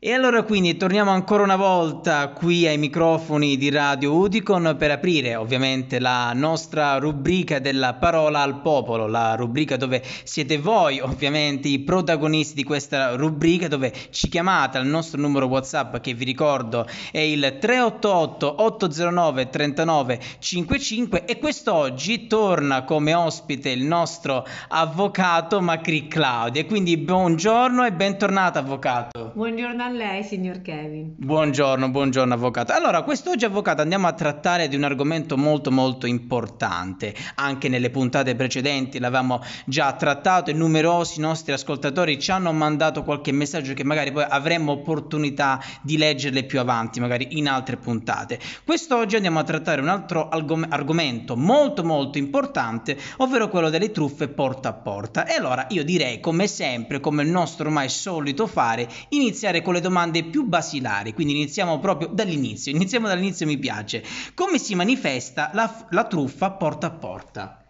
E allora quindi torniamo ancora una volta qui ai microfoni di Radio Udicon per aprire ovviamente la nostra rubrica della parola al popolo, la rubrica dove siete voi ovviamente i protagonisti di questa rubrica dove ci chiamate al nostro numero WhatsApp che vi ricordo è il 388 809 3955 e quest'oggi torna come ospite il nostro avvocato Macri Claudia. Quindi buongiorno e bentornato avvocato. Buongiorno lei, signor Kevin. Buongiorno, buongiorno avvocato. Allora, quest'oggi avvocato andiamo a trattare di un argomento molto molto importante. Anche nelle puntate precedenti l'avevamo già trattato e numerosi nostri ascoltatori ci hanno mandato qualche messaggio che magari poi avremmo opportunità di leggerle più avanti, magari in altre puntate. Quest'oggi andiamo a trattare un altro argom- argomento molto molto importante, ovvero quello delle truffe porta a porta. E allora io direi, come sempre, come il nostro ormai solito fare, iniziare con le domande più basilari, quindi iniziamo proprio dall'inizio, iniziamo dall'inizio mi piace. Come si manifesta la, la truffa porta a porta?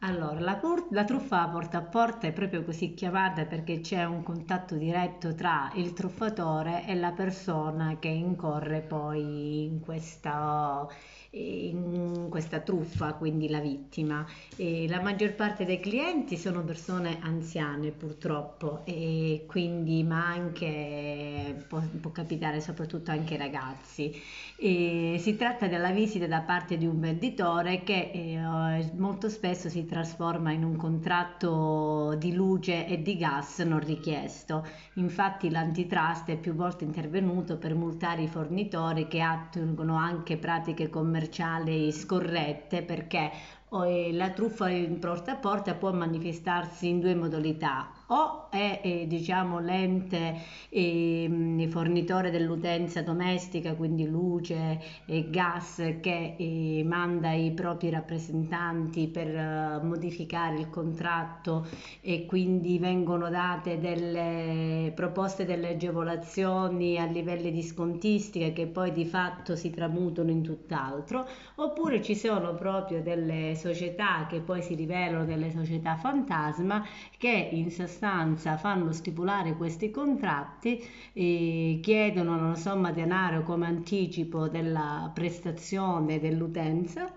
Allora, la, por- la truffa porta a porta è proprio così chiamata perché c'è un contatto diretto tra il truffatore e la persona che incorre poi in questa in questa truffa, quindi la vittima. E la maggior parte dei clienti sono persone anziane purtroppo, e quindi, ma anche può, può capitare soprattutto anche ragazzi. E si tratta della visita da parte di un venditore che eh, molto spesso si trasforma in un contratto di luce e di gas non richiesto. Infatti l'antitrust è più volte intervenuto per multare i fornitori che attuano anche pratiche commerciali commerciali scorrette perché eh, la truffa in porta a porta può manifestarsi in due modalità o è eh, diciamo l'ente eh, fornitore dell'utenza domestica, quindi luce e gas, che eh, manda i propri rappresentanti per uh, modificare il contratto e quindi vengono date delle proposte delle agevolazioni a livelli di scontistica che poi di fatto si tramutano in tutt'altro, oppure ci sono proprio delle società che poi si rivelano delle società fantasma che in sostanza fanno stipulare questi contratti, chiedono una somma denaro come anticipo della prestazione dell'utenza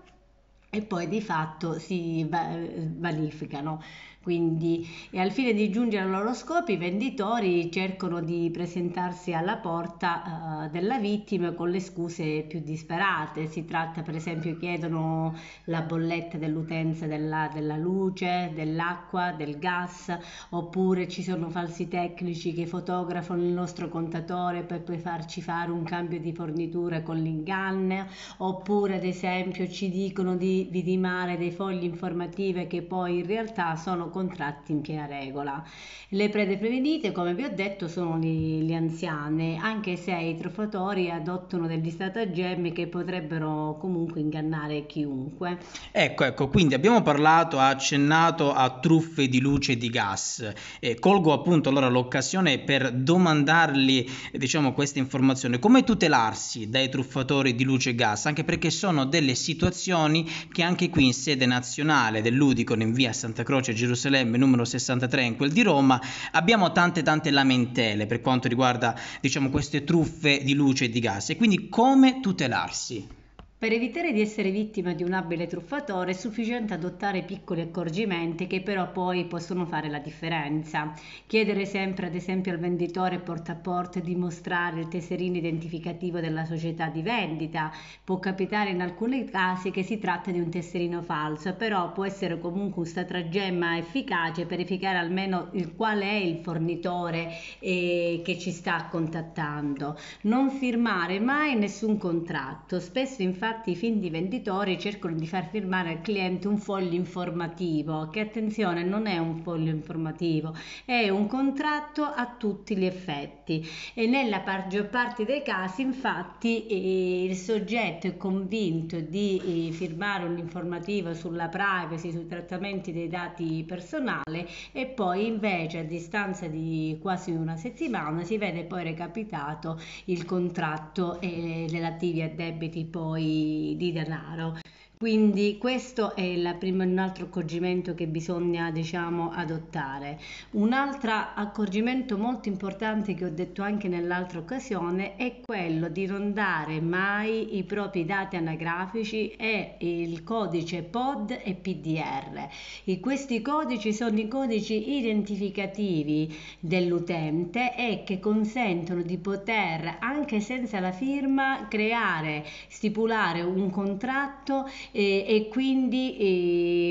e poi di fatto si vanificano. Quindi, e al fine di giungere ai loro scopi, i venditori cercano di presentarsi alla porta uh, della vittima con le scuse più disperate. Si tratta, per esempio, chiedono la bolletta dell'utenza della, della luce, dell'acqua, del gas, oppure ci sono falsi tecnici che fotografano il nostro contatore per poi farci fare un cambio di fornitura con l'inganno, oppure ad esempio ci dicono di vidimare dei fogli informative che poi in realtà sono contratti in piena regola. Le prede prevenite, come vi ho detto, sono le, anziane, anche se i truffatori adottano degli stratagemmi che potrebbero comunque ingannare chiunque. Ecco, ecco, quindi abbiamo parlato, accennato a truffe di luce e di gas. E colgo appunto allora l'occasione per domandargli, diciamo, questa informazione. Come tutelarsi dai truffatori di luce e gas? Anche perché sono delle situazioni che anche qui in sede nazionale dell'Udicon in via Santa Croce Gerusalemme Gerusalemme numero 63 in quel di Roma, abbiamo tante tante lamentele per quanto riguarda diciamo queste truffe di luce e di gas e quindi come tutelarsi? Per evitare di essere vittima di un abile truffatore è sufficiente adottare piccoli accorgimenti che però poi possono fare la differenza. Chiedere sempre ad esempio al venditore porta a porta di mostrare il tesserino identificativo della società di vendita. Può capitare in alcuni casi che si tratta di un tesserino falso, però può essere comunque un stratagemma efficace per verificare almeno il, qual è il fornitore eh, che ci sta contattando. Non firmare mai nessun contratto. Spesso infatti infatti i finti venditori cercano di far firmare al cliente un foglio informativo, che attenzione non è un foglio informativo, è un contratto a tutti gli effetti. E nella maggior parte dei casi infatti eh, il soggetto è convinto di eh, firmare un informativo sulla privacy, sui trattamenti dei dati personali e poi invece a distanza di quasi una settimana si vede poi recapitato il contratto e relativi a debiti poi di denaro. Quindi questo è prima, un altro accorgimento che bisogna diciamo, adottare. Un altro accorgimento molto importante che ho detto anche nell'altra occasione è quello di non dare mai i propri dati anagrafici e il codice POD e PDR. E questi codici sono i codici identificativi dell'utente e che consentono di poter anche senza la firma creare, stipulare un contratto e, e quindi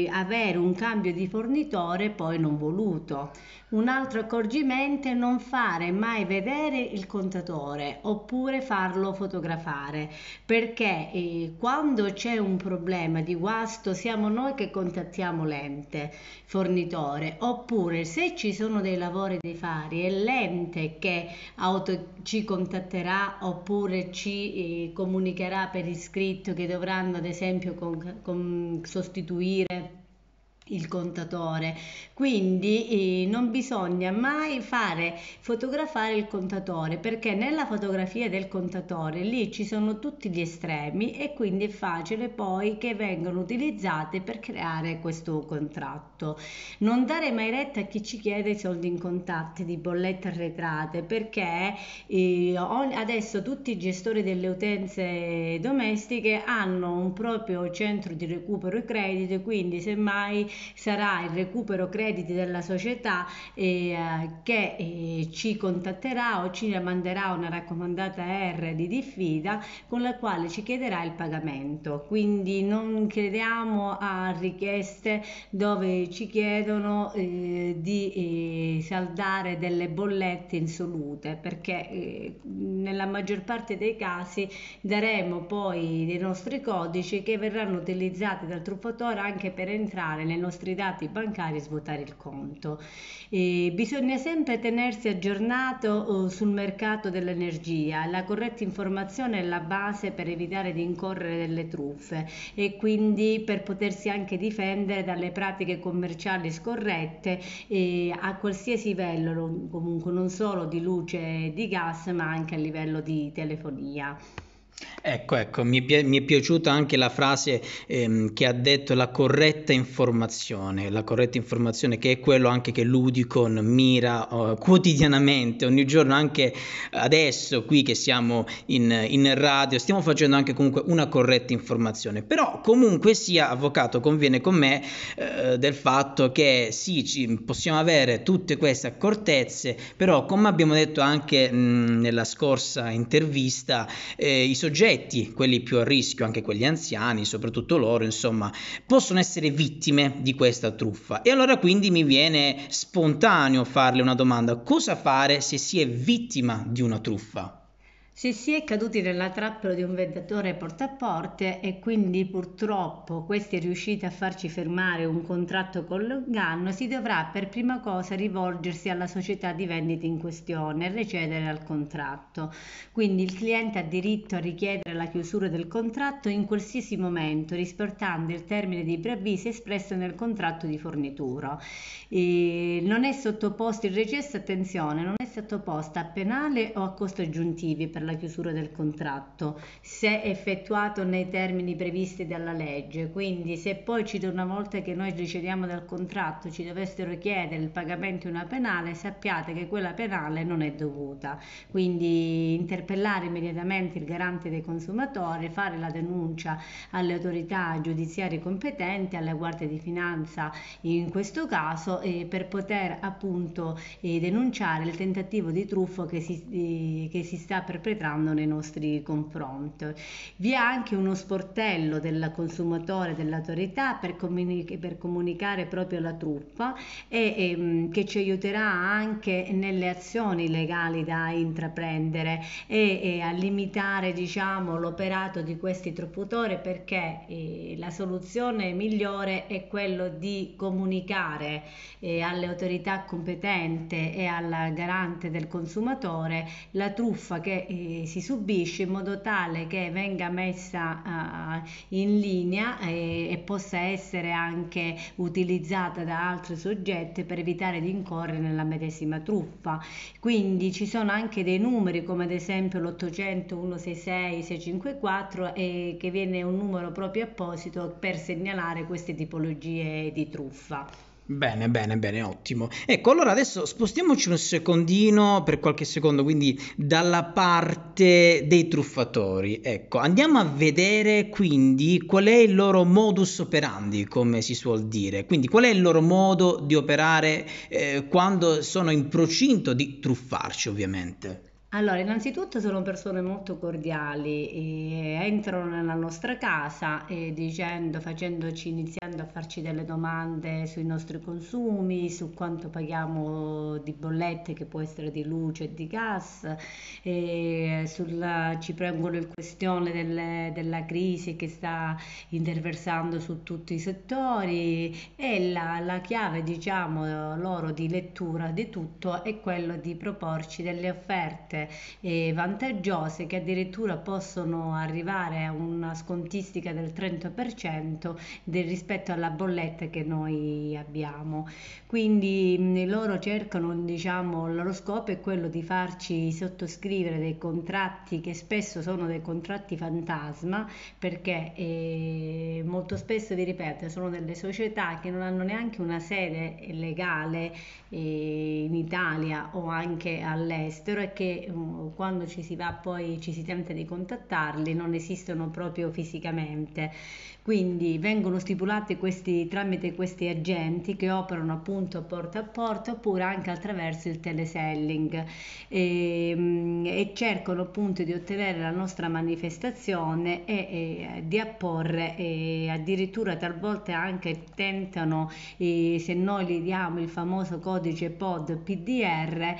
eh, avere un cambio di fornitore poi non voluto. Un altro accorgimento è non fare mai vedere il contatore oppure farlo fotografare perché eh, quando c'è un problema di guasto siamo noi che contattiamo l'ente fornitore oppure se ci sono dei lavori dei fari è l'ente che auto, ci contatterà oppure ci eh, comunicherà per iscritto che dovranno ad esempio con, con sostituire il contatore. Quindi eh, non bisogna mai fare fotografare il contatore perché nella fotografia del contatore lì ci sono tutti gli estremi e quindi è facile poi che vengano utilizzate per creare questo contratto. Non dare mai retta a chi ci chiede soldi in contatti di bollette arretrate perché eh, adesso tutti i gestori delle utenze domestiche hanno un proprio centro di recupero e credito quindi semmai sarà il recupero crediti della società eh, che eh, ci contatterà o ci manderà una raccomandata R di diffida con la quale ci chiederà il pagamento. Quindi non crediamo a richieste dove ci chiedono eh, di eh, saldare delle bollette insolute perché eh, nella maggior parte dei casi daremo poi dei nostri codici che verranno utilizzati dal truffatore anche per entrare nei nostri dati bancari e svuotare il conto. E bisogna sempre tenersi aggiornato uh, sul mercato dell'energia. La corretta informazione è la base per evitare di incorrere delle truffe e quindi per potersi anche difendere dalle pratiche commerciali scorrette eh, a qualsiasi livello, comunque non solo di luce e di gas, ma anche a livello di telefonia. Ecco, ecco, mi è, mi è piaciuta anche la frase ehm, che ha detto la corretta informazione, la corretta informazione che è quello anche che l'Udicon mira uh, quotidianamente, ogni giorno, anche adesso qui che siamo in, in, radio, stiamo facendo anche comunque una corretta informazione, però comunque sia, avvocato, conviene con me eh, del fatto che sì, ci, possiamo avere tutte queste accortezze, però come abbiamo detto anche mh, nella scorsa intervista, eh, i soggetti, quelli più a rischio, anche quelli anziani, soprattutto loro, insomma, possono essere vittime di questa truffa. E allora quindi mi viene spontaneo farle una domanda, cosa fare se si è vittima di una truffa? Se si è caduti nella trappola di un venditore porta a porte e quindi purtroppo questi è riuscito a farci firmare un contratto con l'inganno, si dovrà per prima cosa rivolgersi alla società di vendita in questione e recedere al contratto. Quindi il cliente ha diritto a richiedere la chiusura del contratto in qualsiasi momento, rispettando il termine di preavviso espresso nel contratto di fornitura. E non è sottoposto il recesso, attenzione, non è sottoposto a penale o a costi aggiuntivi per chiusura del contratto se effettuato nei termini previsti dalla legge. Quindi se poi ci una volta che noi ricediamo dal contratto ci dovessero chiedere il pagamento di una penale, sappiate che quella penale non è dovuta. Quindi interpellare immediatamente il garante dei consumatori, fare la denuncia alle autorità giudiziarie competenti, alle guardie di finanza in questo caso, eh, per poter appunto eh, denunciare il tentativo di truffo che si, eh, che si sta perpetrando perpetrando nei nostri confronti. Vi è anche uno sportello del consumatore dell'autorità per, comunic- per comunicare proprio la truffa e ehm, che ci aiuterà anche nelle azioni legali da intraprendere e, e a limitare diciamo, l'operato di questi truffatori perché eh, la soluzione migliore è quello di comunicare eh, alle autorità competenti e al garante del consumatore la truffa che eh, eh, si subisce in modo tale che venga messa uh, in linea e, e possa essere anche utilizzata da altri soggetti per evitare di incorrere nella medesima truffa. Quindi ci sono anche dei numeri come ad esempio l'800 166 654 e che viene un numero proprio apposito per segnalare queste tipologie di truffa. Bene, bene, bene, ottimo. Ecco, allora adesso spostiamoci un secondino per qualche secondo, quindi dalla parte dei truffatori. Ecco, andiamo a vedere quindi qual è il loro modus operandi, come si suol dire. Quindi qual è il loro modo di operare eh, quando sono in procinto di truffarci, ovviamente. Allora, innanzitutto sono persone molto cordiali, e entrano nella nostra casa e dicendo, facendoci, iniziando a farci delle domande sui nostri consumi, su quanto paghiamo di bollette, che può essere di luce e di gas, e sulla, ci prendono il questione delle, della crisi che sta interversando su tutti i settori e la, la chiave, diciamo, loro di lettura di tutto è quello di proporci delle offerte offerte eh, vantaggiose che addirittura possono arrivare a una scontistica del 30% del, rispetto alla bolletta che noi abbiamo. Quindi mh, loro cercano, diciamo, il loro scopo è quello di farci sottoscrivere dei contratti che spesso sono dei contratti fantasma perché eh, molto spesso, vi ripeto, sono delle società che non hanno neanche una sede legale eh, in Italia o anche all'estero e che Mm, quando ci si va poi ci si tenta di contattarli non esistono proprio fisicamente. Quindi vengono stipulati questi, tramite questi agenti che operano appunto porta a porta oppure anche attraverso il teleselling. E, mm, e cercano appunto di ottenere la nostra manifestazione e, e di apporre e addirittura talvolta anche tentano se noi gli diamo il famoso codice POD PDR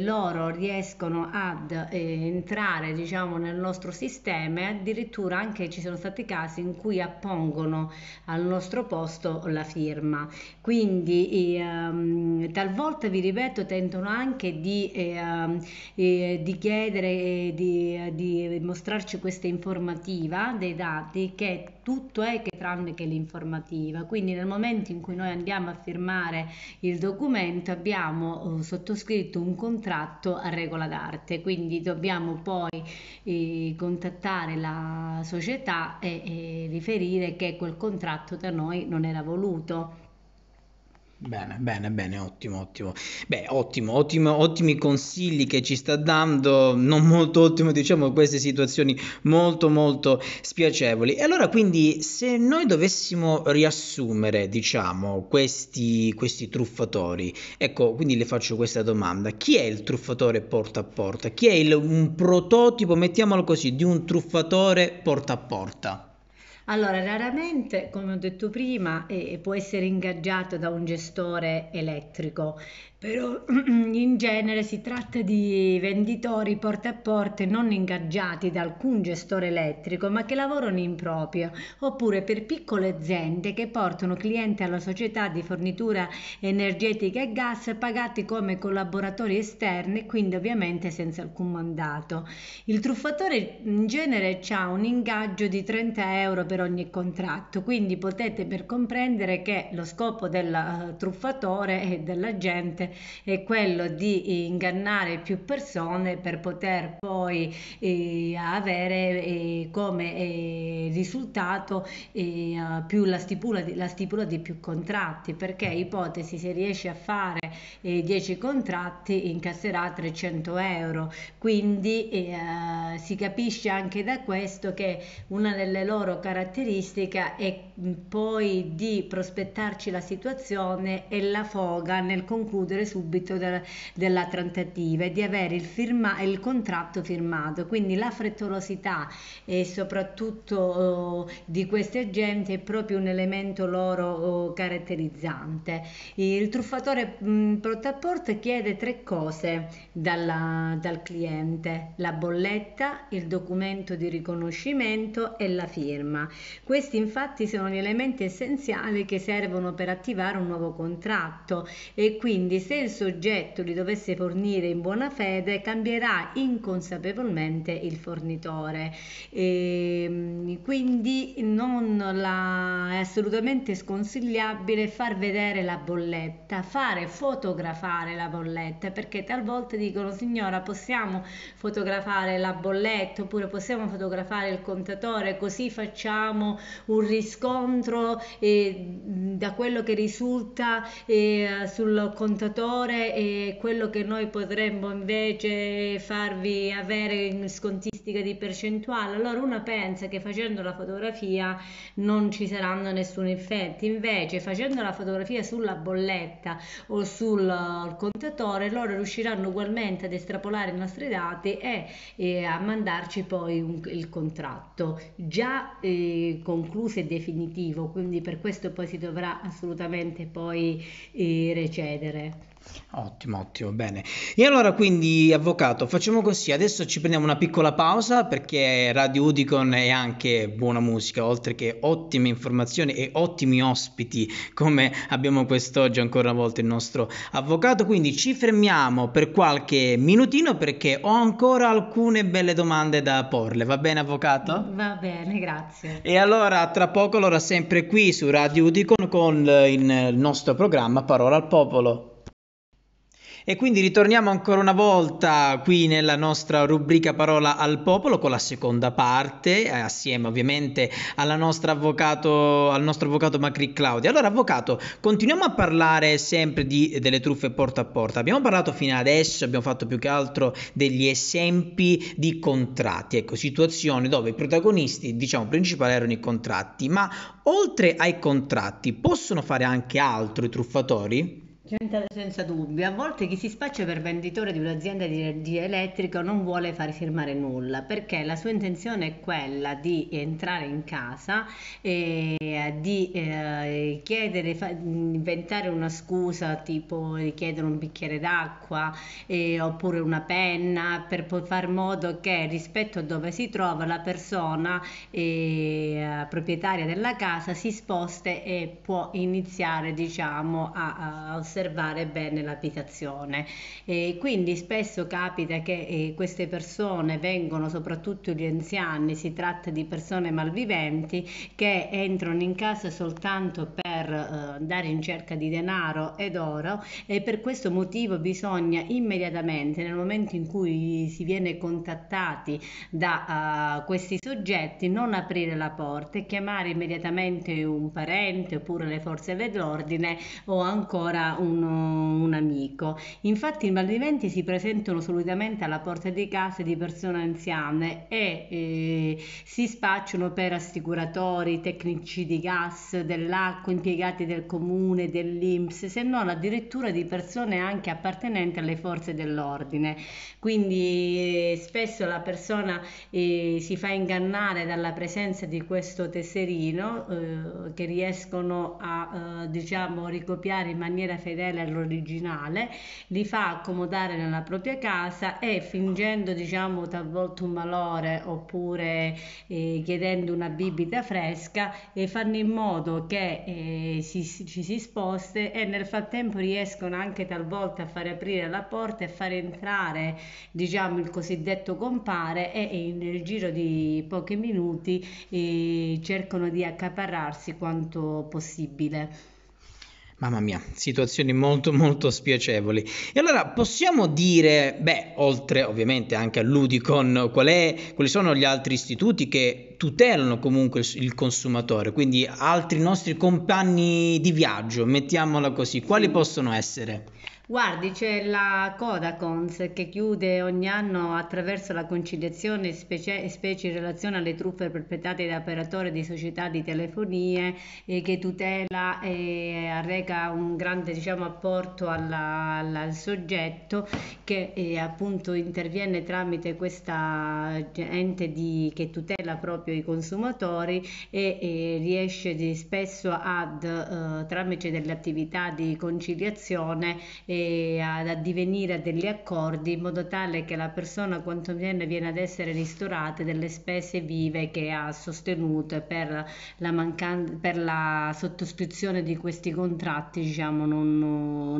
loro riescono ad eh, entrare diciamo nel nostro sistema addirittura anche ci sono stati casi in cui appongono al nostro posto la firma. Quindi ehm, talvolta, vi ripeto, tentano anche di, ehm, eh, di chiedere, eh, di, di mostrarci questa informativa dei dati che tutto è che tranne che l'informativa. Quindi nel momento in cui noi andiamo a firmare il documento abbiamo eh, sottoscritto un contratto a regola d'arte, quindi dobbiamo poi eh, contattare la società e, e riferire che quel contratto da noi non era voluto. Bene, bene, bene, ottimo, ottimo. Beh, ottimo, ottimo, ottimi consigli che ci sta dando, non molto ottimo, diciamo, queste situazioni molto, molto spiacevoli. E allora, quindi, se noi dovessimo riassumere, diciamo, questi, questi truffatori, ecco, quindi le faccio questa domanda. Chi è il truffatore porta a porta? Chi è il, un prototipo, mettiamolo così, di un truffatore porta a porta? Allora, raramente, come ho detto prima, eh, può essere ingaggiato da un gestore elettrico, però in genere si tratta di venditori porta a porta non ingaggiati da alcun gestore elettrico, ma che lavorano in proprio, oppure per piccole aziende che portano clienti alla società di fornitura energetica e gas pagati come collaboratori esterni, quindi ovviamente senza alcun mandato. Il truffatore in genere ha un ingaggio di 30 euro per ogni contratto, quindi potete per comprendere che lo scopo del eh, truffatore e dell'agente è quello di ingannare più persone per poter poi eh, avere eh, come eh, risultato eh, più la stipula, di, la stipula di più contratti perché ipotesi se riesce a fare 10 eh, contratti incasserà 300 euro. Quindi eh, si capisce anche da questo che una delle loro caratteristiche è poi di prospettarci la situazione e la foga nel concludere subito de- della trattativa e di avere il, firma- il contratto firmato. Quindi la frettolosità e soprattutto oh, di questi agenti è proprio un elemento loro oh, caratterizzante. Il truffatore mh, porta a porta chiede tre cose dalla, dal cliente, la bolletta, il documento di riconoscimento e la firma. Questi infatti sono gli elementi essenziali che servono per attivare un nuovo contratto e quindi se se il soggetto li dovesse fornire in buona fede, cambierà inconsapevolmente il fornitore. E, ehm, quindi non la, è assolutamente sconsigliabile far vedere la bolletta, fare fotografare la bolletta, perché talvolta dicono signora possiamo fotografare la bolletta oppure possiamo fotografare il contatore così facciamo un riscontro eh, da quello che risulta eh, sul contatore e quello che noi potremmo invece farvi avere in scontistica di percentuale. Allora una pensa che facendo la fotografia non ci saranno nessun effetti, invece facendo la fotografia sulla bolletta o sul contatore loro riusciranno ugualmente ad estrapolare i nostri dati e, e a mandarci poi un, il contratto già eh, concluso e definitivo, quindi per questo poi si dovrà assolutamente poi eh, recedere. Ottimo, ottimo, bene. E allora quindi, avvocato, facciamo così, adesso ci prendiamo una piccola pausa perché Radio Udicon è anche buona musica, oltre che ottime informazioni e ottimi ospiti, come abbiamo quest'oggi ancora una volta il nostro avvocato, quindi ci fermiamo per qualche minutino perché ho ancora alcune belle domande da porle, va bene avvocato? Va bene, grazie. E allora tra poco, allora sempre qui su Radio Udicon con il nostro programma Parola al Popolo. E quindi ritorniamo ancora una volta qui nella nostra rubrica Parola al Popolo con la seconda parte, eh, assieme ovviamente avvocato, al nostro avvocato Macri Claudia. Allora, avvocato, continuiamo a parlare sempre di, delle truffe porta a porta. Abbiamo parlato fino adesso, abbiamo fatto più che altro degli esempi di contratti, ecco, situazioni dove i protagonisti, diciamo, principali erano i contratti, ma oltre ai contratti possono fare anche altro i truffatori? Senza dubbio, a volte chi si spaccia per venditore di un'azienda di energia elettrica non vuole fare firmare nulla perché la sua intenzione è quella di entrare in casa e di eh, chiedere, fa, inventare una scusa tipo chiedere un bicchiere d'acqua eh, oppure una penna per far modo che rispetto a dove si trova la persona eh, proprietaria della casa si sposte e può iniziare diciamo a, a osservare osservare bene l'abitazione. E quindi spesso capita che eh, queste persone vengono, soprattutto gli anziani, si tratta di persone malviventi che entrano in casa soltanto per eh, andare in cerca di denaro ed oro e per questo motivo bisogna immediatamente nel momento in cui si viene contattati da uh, questi soggetti non aprire la porta e chiamare immediatamente un parente oppure le forze dell'ordine o ancora un un, amico. Infatti i malviventi si presentano solitamente alla porta di case di persone anziane e eh, si spacciano per assicuratori, tecnici di gas, dell'acqua, impiegati del comune, dell'Inps, se non addirittura di persone anche appartenenti alle forze dell'ordine. Quindi eh, spesso la persona eh, si fa ingannare dalla presenza di questo tesserino eh, che riescono a eh, diciamo ricopiare in maniera fedele fedele all'originale, li fa accomodare nella propria casa e fingendo diciamo talvolta un malore oppure eh, chiedendo una bibita fresca e fanno in modo che eh, si, ci si sposti e nel frattempo riescono anche talvolta a fare aprire la porta e fare entrare diciamo il cosiddetto compare e nel giro di pochi minuti eh, cercano di accaparrarsi quanto possibile. Mamma mia, situazioni molto molto spiacevoli. E allora possiamo dire, beh, oltre ovviamente anche all'Udicon, qual è, quali sono gli altri istituti che tutelano comunque il, il consumatore, quindi altri nostri compagni di viaggio, mettiamola così, quali possono essere? Guardi, c'è la Codacons che chiude ogni anno attraverso la conciliazione specie, specie in relazione alle truffe perpetrate da operatori di società di telefonie e che tutela e arreca un grande diciamo, apporto alla, alla, al soggetto che eh, appunto interviene tramite questa ente di, che tutela proprio i consumatori e, e riesce di, spesso ad eh, tramite delle attività di conciliazione eh, ad addivenire a degli accordi in modo tale che la persona quantomeno viene ad essere ristorata delle spese vive che ha sostenuto per la, mancan- per la sottoscrizione di questi contratti diciamo non,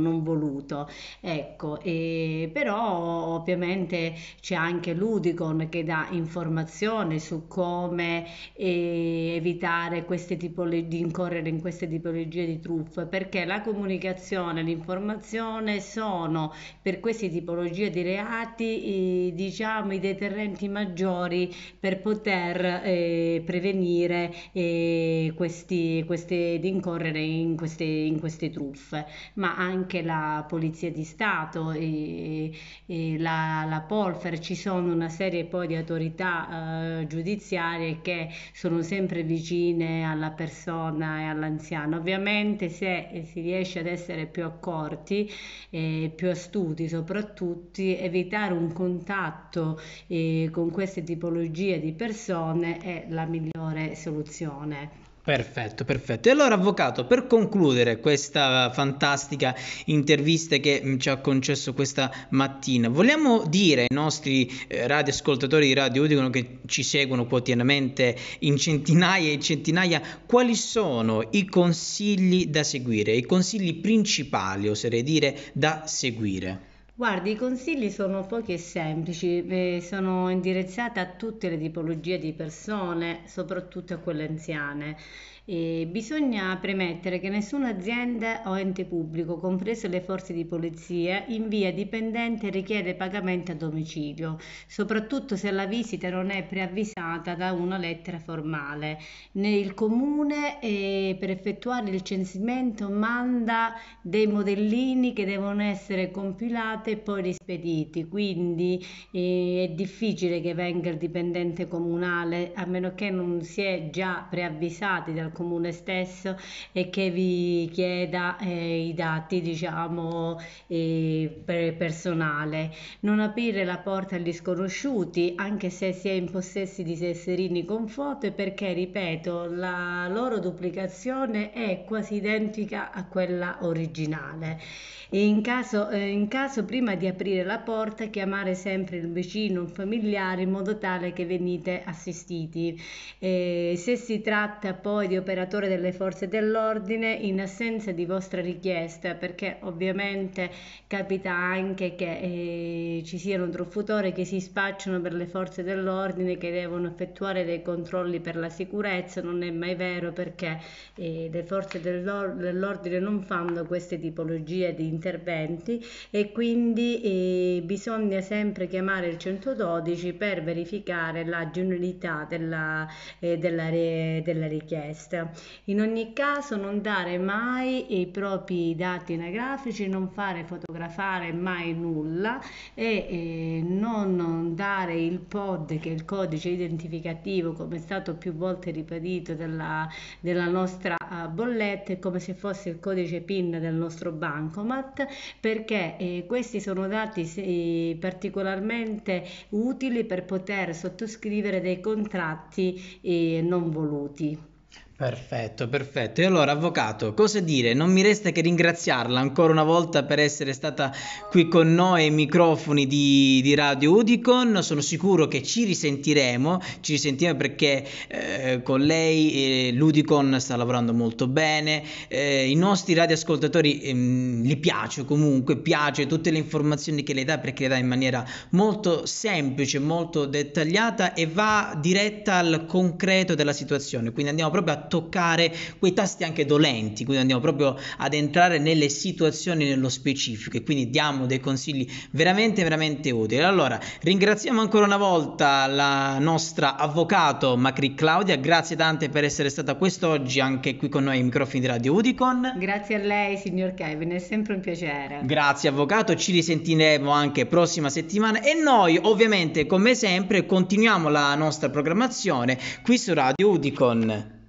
non voluto. Ecco e però ovviamente c'è anche l'Udicon che dà informazioni su come eh, evitare queste tipologie di incorrere in queste tipologie di truffe perché la comunicazione l'informazione sono per queste tipologie di reati eh, diciamo i deterrenti maggiori per poter eh, prevenire eh, questi, queste, di incorrere in queste, in queste truffe. Ma anche la polizia di Stato la, la Polfer ci sono una serie poi di autorità eh, giudiziarie che sono sempre vicine alla persona e all'anziano. Ovviamente se si riesce ad essere più accorti e più astuti soprattutto evitare un contatto eh, con queste tipologie di persone è la migliore soluzione. Perfetto, perfetto. E allora, avvocato, per concludere questa fantastica intervista che ci ha concesso questa mattina, vogliamo dire ai nostri eh, radioascoltatori di Radio Udicon che ci seguono quotidianamente in centinaia e centinaia quali sono i consigli da seguire, i consigli principali, oserei dire, da seguire? Guardi, i consigli sono pochi e semplici, sono indirizzati a tutte le tipologie di persone, soprattutto a quelle anziane. E bisogna premettere che nessuna azienda o ente pubblico, comprese le forze di polizia, invia dipendente e richiede pagamenti a domicilio, soprattutto se la visita non è preavvisata da una lettera formale. Il comune eh, per effettuare il censimento manda dei modellini che devono essere compilati e poi rispediti, quindi eh, è difficile che venga il dipendente comunale a meno che non si è già preavvisati dal comune stesso e che vi chieda eh, i dati diciamo eh, per personale non aprire la porta agli sconosciuti anche se si è in possesso di tesserini con foto perché ripeto la loro duplicazione è quasi identica a quella originale in caso, eh, in caso prima di aprire la porta chiamare sempre il vicino, un familiare in modo tale che venite assistiti. Eh, se si tratta poi di operatore delle forze dell'ordine in assenza di vostra richiesta perché ovviamente capita anche che eh, ci siano truffatori che si spacciano per le forze dell'ordine che devono effettuare dei controlli per la sicurezza non è mai vero perché eh, le forze dell'ordine non fanno queste tipologie di interventi e quindi eh, bisogna sempre chiamare il 112 per verificare la genuinità della, eh, della, della richiesta. In ogni caso non dare mai i propri dati anagrafici, non fare fotografare mai nulla e eh, non dare il POD che è il codice identificativo come è stato più volte ribadito della, della nostra uh, bolletta come se fosse il codice PIN del nostro bancomat perché eh, questi sono dati eh, particolarmente utili per poter sottoscrivere dei contratti eh, non voluti. Perfetto, perfetto. E allora, avvocato, cosa dire? Non mi resta che ringraziarla ancora una volta per essere stata qui con noi ai microfoni di, di Radio Udicon. Sono sicuro che ci risentiremo, ci risentiremo perché eh, con lei eh, l'Udicon sta lavorando molto bene. Eh, I nostri radioascoltatori ehm, gli piace comunque, piace tutte le informazioni che le dà perché le dà in maniera molto semplice, molto dettagliata e va diretta al concreto della situazione. Quindi andiamo proprio a toccare quei tasti anche dolenti, quindi andiamo proprio ad entrare nelle situazioni nello specifico e quindi diamo dei consigli veramente veramente utili. Allora, ringraziamo ancora una volta la nostra avvocato Macri Claudia, grazie tante per essere stata quest'oggi anche qui con noi ai microfoni di Radio Udicon. Grazie a lei, signor Kevin, è sempre un piacere. Grazie avvocato, ci risentiremo anche prossima settimana e noi ovviamente come sempre continuiamo la nostra programmazione qui su Radio Udicon.